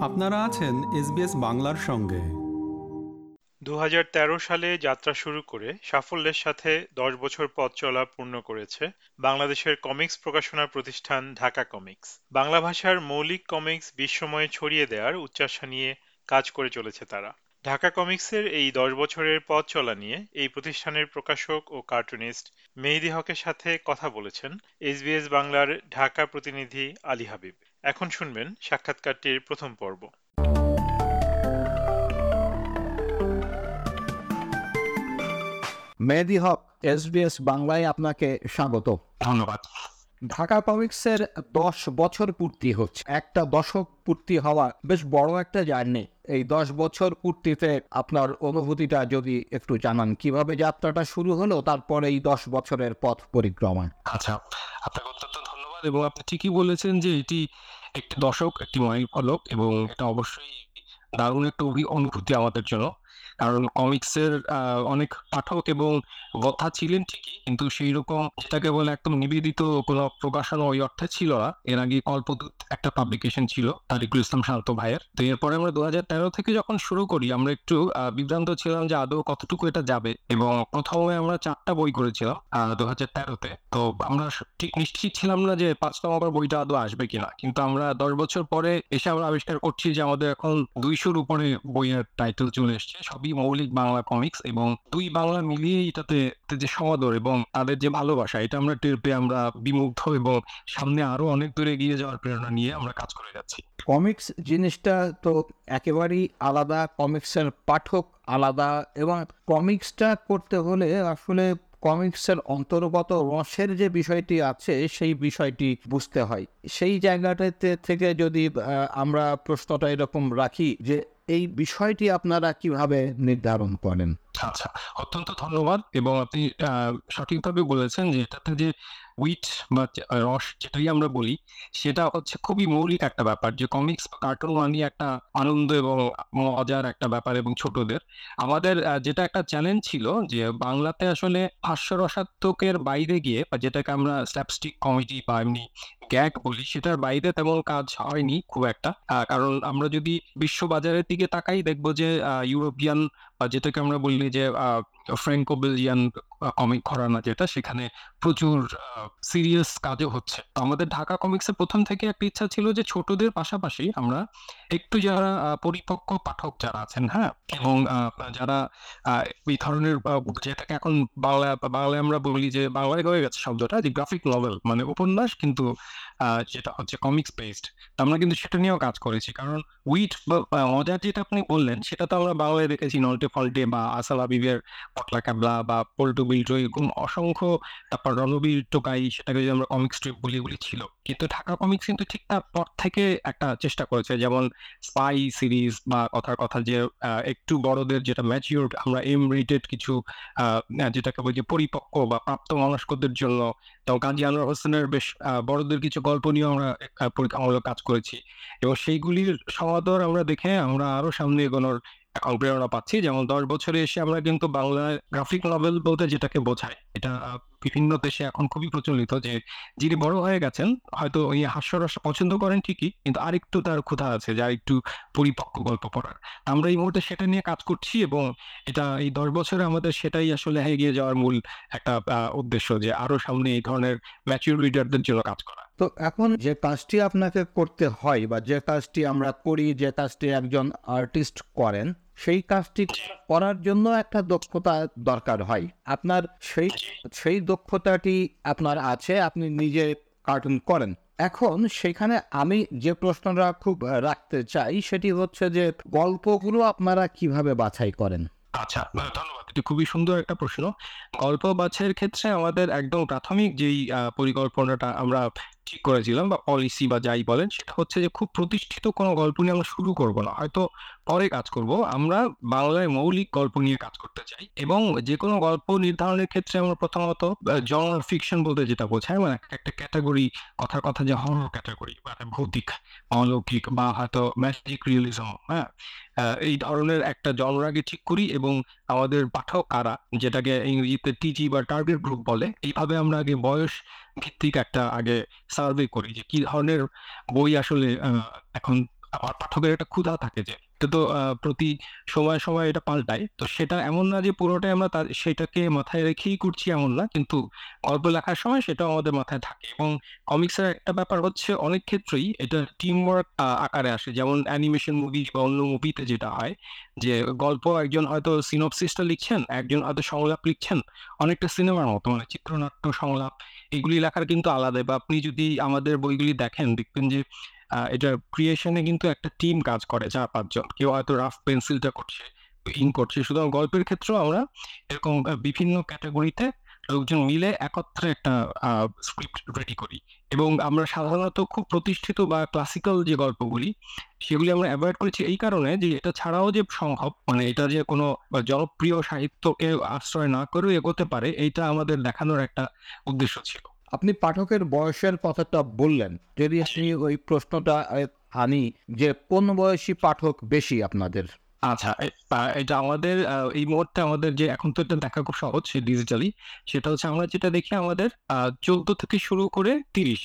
আপনারা আছেন এসবিএস বাংলার সঙ্গে। দু হাজার তেরো সালে যাত্রা শুরু করে সাফল্যের সাথে দশ বছর পথ চলা পূর্ণ করেছে বাংলাদেশের কমিক্স প্রকাশনা প্রতিষ্ঠান ঢাকা কমিক্স। বাংলা ভাষার মৌলিক কমিক্স বিশ্বময়ে ছড়িয়ে দেওয়ার উচ্চাসা নিয়ে কাজ করে চলেছে তারা। ঢাকা কমিক্সের এই দশ বছরের পথ চলা নিয়ে এই প্রতিষ্ঠানের প্রকাশক ও কার্টুনিস্ট মেহেদি হকের সাথে কথা বলেছেন এসবিএস বাংলার ঢাকা প্রতিনিধি আলী হাবিব। এখন শুনবেন সাক্ষাৎকারটির প্রথম পর্ব। মেহেদি হক এসবিএস বাংলায় আপনাকে স্বাগত। ধন্যবাদ। ঢাকা কমিক্সের দশ বছর পূর্তি হচ্ছে। একটা দশক পূর্তি হওয়া বেশ বড় একটা জার্নি। এই দশ বছর পূর্তিতে আপনার অনুভূতিটা যদি একটু জানান কীভাবে যাত্রাটা শুরু হলো তারপরে এই দশ বছরের পথ পরিক্রমা। আচ্ছা আপনাকে অত্যন্ত ধন্যবাদ এবং আপনি ঠিকই বলেছেন যে এটি একটি দশক একটি মাইল ফলক এবং এটা অবশ্যই দারুণ একটা অভি- অনুভূতি আমাদের জন্য। কারণ কমিক্সের অনেক পাঠক এবং কথা ছিলেন ঠিকই, কিন্তু সেই রকম যেটাকে বলে একদম নিবেদিত কোনো প্রকাশনা ওই অর্থে ছিল না। এর আগে কল্পদূত একটা পাবলিকেশন ছিল তারিকুল ইসলাম শান্ত ভাইয়ের। তো এরপরে আমরা দু হাজার তেরো থেকে যখন শুরু করি, আমরা একটু বিভ্রান্ত ছিলাম যে আদৌ কতটুকু এটা যাবে এবং প্রথমে আমরা চারটা বই করেছিলাম দু হাজার তেরোতে। তো আমরা ঠিক নিশ্চিত ছিলাম না যে পাঁচ নম্বর বইটা আদৌ আসবে কিনা। কিন্তু আমরা দশ বছর পরে এসে আমরা আবিষ্কার করছি যে আমাদের এখন দুইশোর উপরে বইয়ের টাইটেল চলে এসছে, সবই মৌলিক বাংলা কমিক্স এবং দুই বাংলা মিলিয়ে এটাতে যে সমাদর এবং তাদের যে ভালোবাসা, এটা আমরা টের পেয়ে আমরা বিমুগ্ধ এবং সামনে আরও অনেক দূরে এগিয়ে যাওয়ার প্রেরণা নিয়ে আমরা কাজ করে যাচ্ছি। কমিক্স জিনিসটা তো একেবারেই আলাদা কমিক্সের পাঠক আলাদা এবং কমিক্সটা করতে হলে আসলে কমিক্সের অন্তর্গত রসের যে বিষয়টি আছে, সেই বিষয়টি বুঝতে হয়। সেই জায়গাটাতে থেকে যদি আমরা প্রশ্নটা এরকম রাখি যে এই বিষয়টি আপনারা কীভাবে নির্ধারণ করেন? আচ্ছা অত্যন্ত ধন্যবাদ এবং আপনি সঠিকভাবে বলেছেন যে এটাতে যে উইট বা রস যেটাই আমরা বলি, সেটা হচ্ছে খুবই মৌলিক একটা ব্যাপার। যে কমিক্স বা কার্টুন মানে একটা আনন্দ এবং মজার একটা ব্যাপার এবং ছোটদের। আমাদের যেটা একটা চ্যালেঞ্জ ছিল যে বাংলাতে আসলে হাস্যরসাত্মকের বাইরে গিয়ে বা যেটাকে আমরা স্ল্যাপস্টিক কমেডি বা এমনি গ্যাগ বলি, সেটার বাইরে তেমন কাজ হয়নি খুব একটা। কারণ আমরা যদি বিশ্ববাজারের দিকে তাকাই, দেখব যে ইউরোপিয়ান যেটাকে আমরা বলি যে ফ্র্যাঙ্কো বেলজিয়ান কমিক ঘরানা যেটা, সেখানে প্রচুর সিরিয়াস কাজও হচ্ছে। আমাদের ঢাকা কমিক্সের প্রথম থেকে একটা ইচ্ছা ছিল যে, ছোটদের পাশাপাশি আমরা একটু যারা পরিপক্ক পাঠক যারা আছেন হ্যাঁ এবং যারা এই ধরনের যেটাকে এখন বাংলা, বাংলায় আমরা বলি যে, বাংলায় হয়ে গেছে শব্দটা, যে গ্রাফিক নভেল মানে উপন্যাস, কিন্তু যেটা হচ্ছে কমিক্স বেসড আমরা কিন্তু সেটা নিয়েও কাজ করেছি। কারণ উইট মজার যেটা আপনি বললেন, সেটা তো আমরা বাংলায় দেখেছি নল্টে ফল্টে বা আসাল আবিবের পটলা ক্যাবলা বা পল্টু বিল্টো, এরকম অসংখ্য, তারপর রণবীর টোকাই, সেটাকে যদি আমরা কমিক স্ট্রিপ বলি, এগুলি ছিল। কিন্তু ঢাকা কমিক্স কিন্তু ঠিক তার পর থেকে একটা চেষ্টা করেছে। যেমন স্পাই সিরিজ বা কথার কথা যে একটু বড়দের যেটা ম্যাচিওর আমরা এম রেটেড কিছু যেটাকে বলি যে পরিপক্ক বা প্রাপ্ত মনস্কদের জন্য। তো কাজী আনোয়ার হোসেনের বেশ বড়দের কিছু গল্প নিয়ে আমরা পরীক্ষামূলক কাজ করেছি। এবং সেইগুলির সমাদর আমরা দেখে আমরা আরও সামনে এগোনোর এখন প্রেরণা পাচ্ছি। যেমন দশ বছরে এসে আমরা কিন্তু বাংলায় গ্রাফিক নভেল বলতে যেটাকে বোঝায়, এটা বিভিন্ন দেশে এখন খুবই প্রচলিত যে, যিনি বড় হয়ে গেছেন, হয়তো ওই হাস্যরস পছন্দ করেন ঠিকই, কিন্তু আরেকটু তার ক্ষুধা আছে, যে আরেকটু পরিপক্ক গল্প পড়ার। আমরা এই মুহূর্তে সেটা নিয়ে কাজ করছি এবং এটা এই দশ বছরে আমাদের সেটাই আসলে এগিয়ে যাওয়ার মূল একটা উদ্দেশ্য যে, আরও সামনে এই ধরনের ম্যাচিউর রিডারদের জন্য কাজ করা। তো এখন যে কাজটি আপনাকে করতে হয় বা যে কাজটি আমরা করি, যে কাজটি একজন আর্টিস্ট করেন সেই কাজটি করার জন্য একটা দক্ষতা দরকার হয়। আপনার সেই সেই দক্ষতাটি আপনার আছে, আপনি নিজে কার্টুন করেন। এখন সেখানে আমি যে প্রশ্নটা খুব রাখতে চাই, সেটি হচ্ছে যে গল্পগুলো আপনারা কীভাবে বাছাই করেন? আচ্ছা ধন্যবাদ। এটি খুবই সুন্দর একটা প্রশ্ন। গল্প বাছাইয়ের ক্ষেত্রে আমাদের একদম প্রাথমিক যেই পরিকল্পনাটা আমরা ঠিক করেছিলাম বা পলিসি বা যাই বলেন, সেটা হচ্ছে যে খুব প্রতিষ্ঠিত কোনো গল্প নিয়ে আমরা শুরু করব না। হয়তো পরে কাজ করব। আমরা বাংলায় মৌলিক গল্প নিয়ে কাজ করতে চাই এবং যে কোনো গল্প নির্ধারণের ক্ষেত্রে আমরা প্রথমত জনার ফিকশন বলতে যেটা বোঝায় মানে একটা- ক্যাটাগরি কথার কথা যে হরর ক্যাটাগরি মানে ভৌতিক, অলৌকিক বা হয়তো ম্যাজিক রিয়েলিজম হ্যাঁ? এই ধরনের একটা জনর আগে ঠিক করি এবং আমাদের পাঠক কারা, যেটাকে ইংরেজিতে টিজি বা টার্গেট গ্রুপ বলে, এইভাবে আমরা আগে বয়স ভিত্তিক একটা আগে সার্ভে করি যে কি ধরনের বই আসলে এখন আমার পাঠকের একটা ক্ষুধা থাকে যে, এটা তো প্রতি সময় সময় এটা পাল্টায়। তো সেটা এমন না যে পুরোটাই আমরা তার, সেটাকে মাথায় রেখেই করছি এমন না। কিন্তু গল্প লেখার সময় সেটাও আমাদের মাথায় থাকে। এবং কমিক্সের একটা ব্যাপার হচ্ছে অনেক ক্ষেত্রেই এটা টিম ওয়ার্ক আকারে আসে। যেমন অ্যানিমেশন মুভি বা অন্য মুভিতে যেটা হয় যে, গল্প একজন হয়তো সিনপসিসটা লিখছেন, একজন হয়তো সংলাপ লিখছেন। অনেকটা সিনেমার মতো মানে চিত্রনাট্য, সংলাপ এগুলি লেখার কিন্তু আলাদা বা আপনি যদি আমাদের বইগুলি দেখেন দেখবেন যে এটা ক্রিয়েশনে কিন্তু একটা টিম কাজ করে চার, পাঁচজন। কেউ হয়তো রাফ পেন্সিলটা করছে ইন করছে। সুতরাং গল্পের ক্ষেত্রেও আমরা এরকম বিভিন্ন ক্যাটাগরিতে লোকজন মিলে একত্রে একটা স্ক্রিপ্ট রেডি করি। এবং আমরা সাধারণত খুব প্রতিষ্ঠিত বা ক্লাসিক্যাল যে গল্পগুলি, সেগুলি আমরা অ্যাভয়েড করেছি এই কারণে যে এটা ছাড়াও যে সম্ভব মানে এটা যে কোনো জনপ্রিয় সাহিত্যকে আশ্রয় না করেও এগোতে পারে, এইটা আমাদের দেখানোর একটা উদ্দেশ্য ছিল। আপনি পাঠকের বয়সের কথাটা বললেন, যদি আপনি ওই প্রশ্নটা আনি যে কোন বয়সী পাঠক বেশি আপনাদের? আচ্ছা এটা আমাদের এই মুহূর্তে আমাদের যে, এখন তো এটা দেখা খুব সহজ ডিজিটালি সেটা হচ্ছে আমরা যেটা দেখি আমাদের চোদ্দ থেকে শুরু করে তিরিশ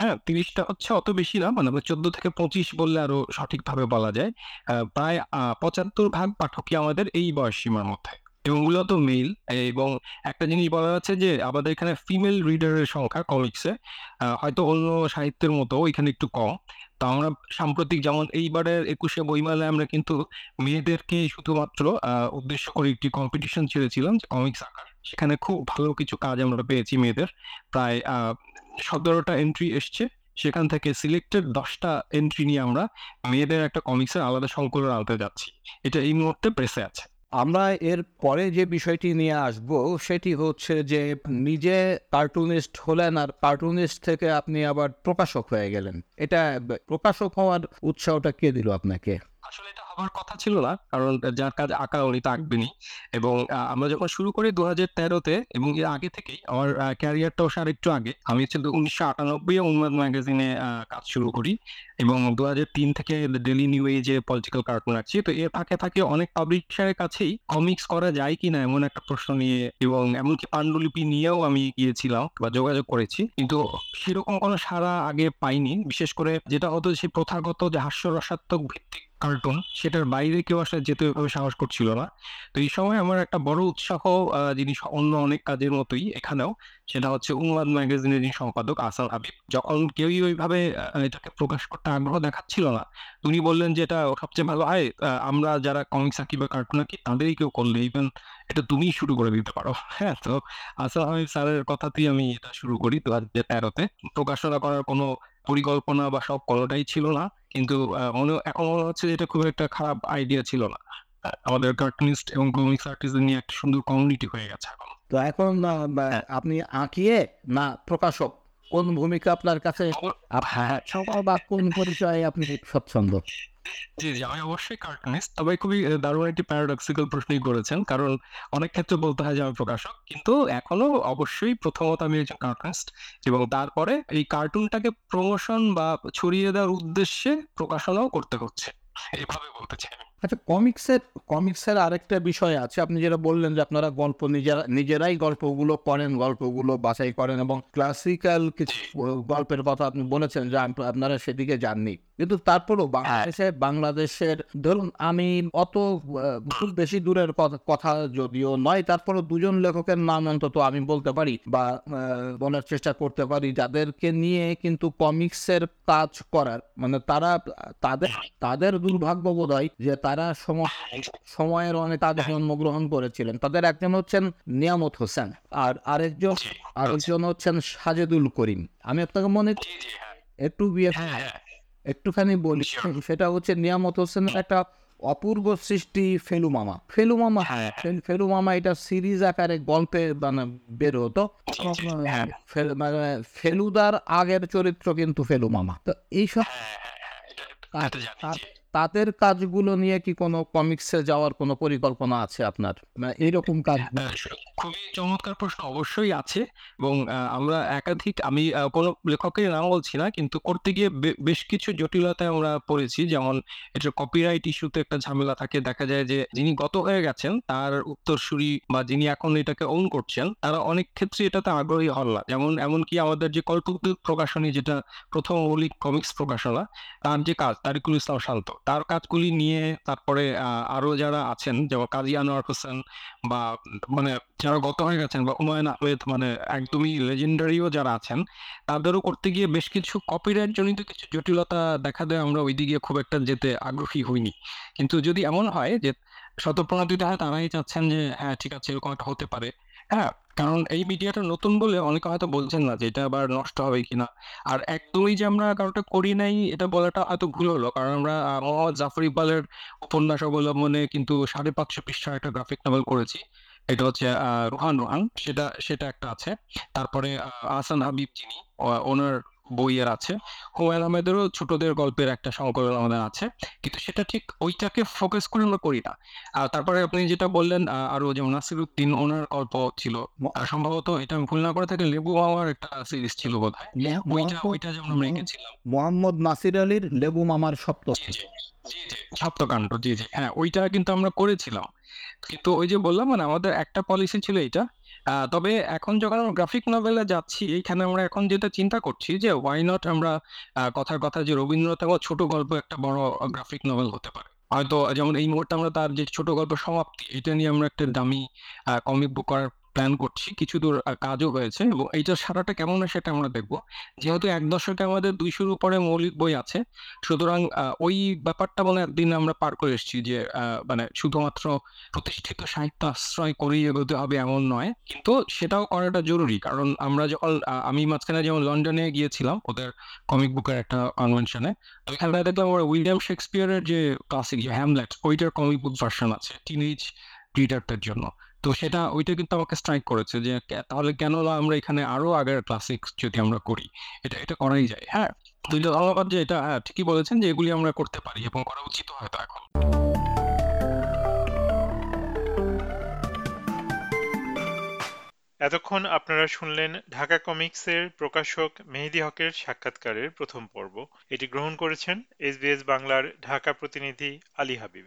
হ্যাঁ? তিরিশটা হচ্ছে অত বেশি না মানে আমরা চোদ্দ থেকে পঁচিশ বললে আরও সঠিকভাবে বলা যায়। প্রায় পঁচাত্তর ভাগ পাঠকই আমাদের এই বয়স সীমার মধ্যে। এবং মূলত মেল এবং একটা জিনিস বলা যাচ্ছে যে, আমাদের এখানে ফিমেল রিডারের সংখ্যা কমিক্সে হয়তো অন্য সাহিত্যের মতো এখানে একটু কম। তো আমরা সাম্প্রতিক যেমন এইবারের একুশে বইমেলায় আমরা কিন্তু মেয়েদেরকে শুধুমাত্র উদ্দেশ্য করে একটি কম্পিটিশন ছেড়েছিলাম কমিক্স আঁকার সেখানে খুব ভালো কিছু কাজ আমরা পেয়েছি মেয়েদের। প্রায় সতেরোটা এন্ট্রি এসছে। সেখান থেকে সিলেক্টেড দশটা এন্ট্রি নিয়ে আমরা মেয়েদের একটা কমিক্সের আলাদা সংকলন আনতে যাচ্ছি। এটা এই মুহূর্তে প্রেসে আছে। আমরা এর পরে যে বিষয়টি নিয়ে আসব, সেটি হচ্ছে যে নিজে কার্টুনিস্ট হলেন আর কার্টুনিস্ট থেকে আপনি আবার প্রকাশক হয়ে গেলেন। এটা প্রকাশক হওয়ার উৎসাহটা কে দিল আপনাকে? আসলে এটা হওয়ার কথা ছিল না, কারণ যার কাজ আঁকা উনি তো আঁকবেনই। এবং আমরা যখন শুরু করি দু হাজার তেরোতে এবং এর আগে থেকেই আমার ক্যারিয়ারটাও সার একটু আগে, আমি হচ্ছে উনিশশো আটানব্বই উন্মাদ ম্যাগাজিনে কাজ শুরু করি এবং দু হাজার তিন থেকে ডেলি নিউ এজে পলিটিক্যাল কার্টুন আঁকছি। তো এর ফাঁকে ফাঁকে অনেক পাবলিশারের কাছেই কমিক্স করা যায় কিনা এমন একটা প্রশ্ন নিয়ে এবং এমনকি পাণ্ডুলিপি নিয়েও আমি গিয়েছিলাম বা যোগাযোগ করেছি। কিন্তু সেরকম কোনো সারা আগে পাইনি। বিশেষ করে যেটা হতো সেই প্রথাগত যে হাস্যরসাত্মক ভিত্তিক কার্টুন সেটার বাইরে কেউ আসলে যেতে ওইভাবে সাহস করছিল না। তো এই সময় আমার একটা বড় উৎসাহ যিনি অন্য অনেক কাজের মতোই এখানেও সেটা হচ্ছে উন্মাদ ম্যাগাজিনের যিনি সম্পাদক আসান হাবিব যখন কেউই ওইভাবে এটাকে প্রকাশ করতে আগ্রহ দেখাচ্ছিল না উনি বললেন যে এটা সবচেয়ে ভালো আহ, আমরা যারা কমিক্স আঁকি বা কার্টুন আঁকি তাদেরই কেউ করলে ইভেন এটা তুমিই শুরু করে দিতে পারো। হ্যাঁ তো আসান হাবিব স্যারের কথাতেই আমি এটা শুরু করি দু হাজার তেরোতে। প্রকাশনা করার কোনো পরিকল্পনা বা সব কোনোটাই ছিল না। কিন্তু মনে এখন মনে হচ্ছে যে এটা খুব একটা খারাপ আইডিয়া ছিল না। আমাদের কার্টুনিস্ট এবং কমিক্স আর্টিস্ট নিয়ে একটা সুন্দর কমিউনিটি হয়ে গেছে এখন। তো এখন আপনি আঁকিয়ে না প্রকাশক কোন ভূমিকা আপনার কাছে হ্যাঁ বা কোন পরিচয়ে আপনি স্বচ্ছন্দ জি জি আমি অবশ্যই কার্টুনিস্ট তবে খুবই দারুণ একটি প্যারাডক্সিক্যাল প্রশ্নই করেছেন কারণ অনেক ক্ষেত্রে বলতে হয় যে আমি প্রকাশক কিন্তু এখনও অবশ্যই প্রথমত আমি একজন কার্টুনিস্ট এবং তারপরে এই কার্টুনটাকে প্রমোশন বা ছড়িয়ে দেওয়ার উদ্দেশ্যে প্রকাশনাও করতে হচ্ছে এইভাবে বলতে চাই আমি। আচ্ছা কমিক্সের কমিক্সের আরেকটা বিষয় আছে। আপনি যেটা বললেন যে আপনারা গল্প নিজেরা নিজেরাই গল্পগুলো করেন গল্পগুলো বাছাই করেন এবং ক্লাসিক্যাল কিছু গল্পের কথা আপনি বলেছেন যে আপ- আপনারা সেদিকে যাননি। কিন্তু তারপরেও বাংলাদেশে বাংলাদেশের ধরুন আমি অত খুব বেশি দূরের কথা- যদিও নয় তারপরে দুজন লেখকের নাম অন্তত আমি বলতে পারি বা বলার চেষ্টা করতে পারি যাদেরকে নিয়ে কিন্তু কমিক্সের কাজ করার। মানে তারা তাদের তাদের দুর্ভাগ্য বোধ হয় যে তারা সময় সময়ের অনেক আগে জন্মগ্রহণ করেছিলেন। তাদের একজন হচ্ছেন নিয়ামত হোসেন আর আরেকজন আরেকজন হচ্ছেন সাজেদুল করিম। আমি আপনাকে মনে হ্যাঁ। একটু বিয়ে হ্যাঁ হ্যাঁ। একটুখানি বলি সেটা হচ্ছে নিয়ামত হোসেনের একটা অপূর্ব সৃষ্টি ফেলু মামা। ফেলু মামা হ্যাঁ। ফেল- মামা এটা সিরিজ আকারে গল্পে মানে বের হতো। হ্যাঁ। মানে ফেলুদার আগের চরিত্র কিন্তু ফেলু মামা। তো এইসব হ্যাঁ হ্যাঁ হ্যাঁ। তাদের কাজগুলো নিয়ে কি কোনো কমিক্সে যাওয়ার কোনো পরিকল্পনা আছে আপনার এইরকম কাজ আহ, খুবই চমৎকার প্রশ্ন অবশ্যই আছে এবং আমরা একাধিক আমি কোনো লেখকের নাম বলছি না কিন্তু করতে গিয়ে বেশ কিছু জটিলতায় আমরা পড়েছি যেমন এটা কপিরাইট ইস্যুতে একটা ঝামেলা থাকে দেখা যায় যে যিনি গত হয়ে গেছেন তার উত্তরসূরি বা যিনি এখন এটাকে ওন করছেন তারা অনেক ক্ষেত্রে এটাতে আগ্রহী হন না যেমন এমনকি আমাদের যে কল্পবিদ্যুৎ প্রকাশনী যেটা প্রথম মৌলিক কমিক্স প্রকাশনা তার যে কাজ তারিকুল ইসলাম শান্ত তার কাজগুলি নিয়ে তারপরে আহ, আরও যারা আছেন যেমন কাজী আনোয়ার হোসেন বা মানে যারা গত হয়ে গেছেন বা হুমায়ুন আহমেদ মানে একদমই লেজেন্ডারিও যারা আছেন তাদেরও করতে গিয়ে বেশ কিছু কপিরাইট জনিত কিছু জটিলতা দেখা দেয়। আমরা ওইদিকে খুব একটা যেতে আগ্রহী হইনি। কিন্তু যদি এমন হয় যে শতপ্রণাদিত হয় তারাই চাচ্ছেন যে হ্যাঁ ঠিক আছে এরকম একটা হতে পারে। হ্যাঁ কারণ এই মিডিয়াটা নতুন বলে অনেকে হয়তো বলছেন না যে এটা আবার নষ্ট হবে কিনা। আর একদমই যে আমরা কারোটা করি নাই এটা বলাটা হয়তো ভুল হলো। কারণ আমরা মোহাম্মদ জাফর ইকবালের উপন্যাস অবলম্বনে কিন্তু সাড়ে পাঁচশো পৃষ্ঠার একটা গ্রাফিক নভেল করেছি। এটা হচ্ছে রোহান রুহান। সেটা সেটা একটা আছে। তারপরে আহ, আহসান হাবিব যিনি ওনার বইয়ের আছে। হুমায়ুন আহমেদেরও ছোটদের গল্পের একটা সংকলন আমাদের আছে। কিন্তু সেটা ঠিক ওইটাকে ফোকাস করে আমরা করি না। আর তারপরে আপনি যেটা বললেন আহ, আরও যেমন নাসিরুদ্দিন ওনার গল্প ছিল সম্ভবত এটা আমি ভুল না করে থাকি লেবু মামার একটা সিরিজ ছিল বোধ হয় ওইটা মোহাম্মদ- ওইটা যেমন আমরা এঁকেছিলাম মোহাম্মদ নাসির আলীর লেবু মামার সপ্ত জি জি সপ্তকাণ্ড জি জি। হ্যাঁ ওইটা কিন্তু আমরা করেছিলাম। কিন্তু ওই যে বললাম মানে আমাদের একটা পলিসি ছিল এটা তবে এখন যখন আমরা গ্রাফিক নভেলে যাচ্ছি, এখানে আমরা এখন যেটা চিন্তা করছি যে ওয়াই নট আমরা কথার কথা যে রবীন্দ্রনাথ ছোট গল্প একটা বড় গ্রাফিক নভেল হতে পারে। হয়তো যেমন এই মুহূর্তে আমরা তার যে ছোট গল্প সমাপ্তি, এটা নিয়ে আমরা একটা দামি কমিক বুক করার প্ল্যান করছি, কিছু দূর কাজও হয়েছে এবং এইটা সারাটা কেমন হয় সেটা আমরা দেখব। যেহেতু এক দশকে আমাদের দুইশোর উপরে মৌলিক বই আছে, সুতরাং ওই ব্যাপারটা মানে একদিন আমরা পার করে এসেছি যে মানে শুধুমাত্র প্রতিষ্ঠিত সাহিত্য আশ্রয় করেই এগোতে হবে এমন নয়। কিন্তু সেটাও করাটা জরুরি কারণ আমরা যখন আমি মাঝখানে যেমন লন্ডনে গিয়েছিলাম ওদের কমিক বুকের একটা কনভেনশনে তো এখানে দেখলাম ওরা উইলিয়াম শেক্সপিয়ারের যে ক্লাসিক যে হ্যামলেট ওইটার কমিক বুক ভার্সন আছে টিনেজ রিডারদের জন্য। তো সেটা ওইটা কিন্তু আমাকে স্ট্রাইক করেছে যে তাহলে কেন আমরা এখানে আরও আগের ক্লাসিক যদি আমরা করি? এটা এটা করাই যায় হ্যাঁ? দুইটা ধন্যবাদ যে এটা হ্যাঁ ঠিকই বলেছেন যে এগুলি আমরা করতে পারি এবং করা উচিত হয়তো এখন। এতক্ষণ আপনারা শুনলেন ঢাকা কমিক্সের প্রকাশক মেহেদি হকের সাক্ষাৎকারের প্রথম পর্ব। এটি গ্রহণ করেছেন এসবিএস বাংলার ঢাকা প্রতিনিধি আলী হাবিব।